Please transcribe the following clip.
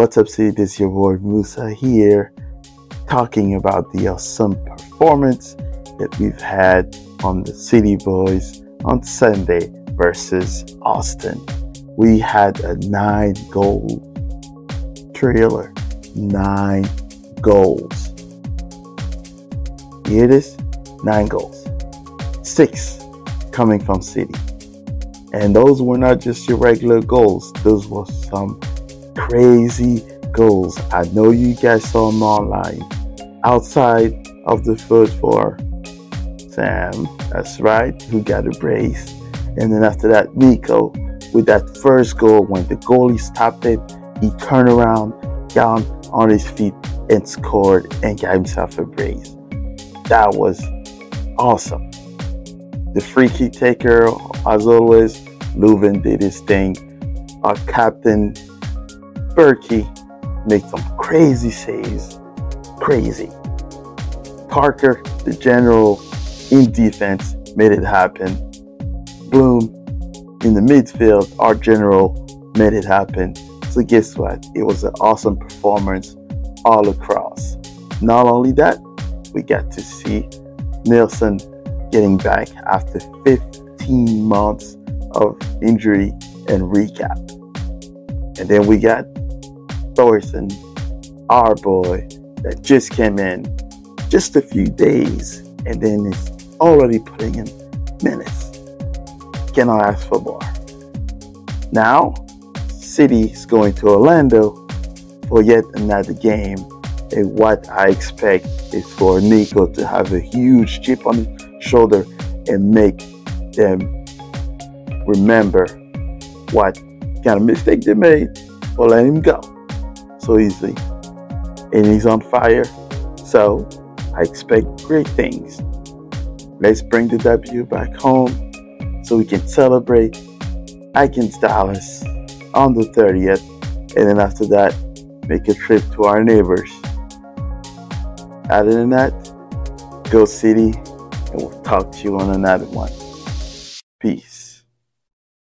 What's up, City? This is your boy Musa here, talking about the awesome performance that we've had on the City Boys on Sunday versus Austin. We had a nine goal trailer, nine goals. You hear this? Nine goals. Six coming from City. And those were not just your regular goals, those were some crazy goals. I know you guys saw them online. Outside of the first four, Sam, that's right, who got a brace. And then after that, Nico with that first goal when the goalie stopped it, he turned around, got on his feet, and scored and got himself a brace. That was awesome. The free kick taker, as always, Löwen did his thing. Our captain, Bürki, made some crazy saves. Crazy. Parker, the general in defense, made it happen. Blom, in the midfield, our general, made it happen. So, guess what? It was an awesome performance all across. Not only that, we got to see Nilsson getting back after 15 months of injury and recap. And then we got Thorson, our boy, that just came in just a few days and then is already putting in minutes. Cannot ask for more. Now, City is going to Orlando for yet another game. And what I expect is for Nico to have a huge chip on his shoulder and make them remember what kind of mistake they made or let him go so easily. And he's on fire. So I expect great things. Let's bring the W back home so we can celebrate against Dallas on the 30th. And then after that, make a trip to our neighbors. Other than that, go city, and we'll talk to you on another one. Peace.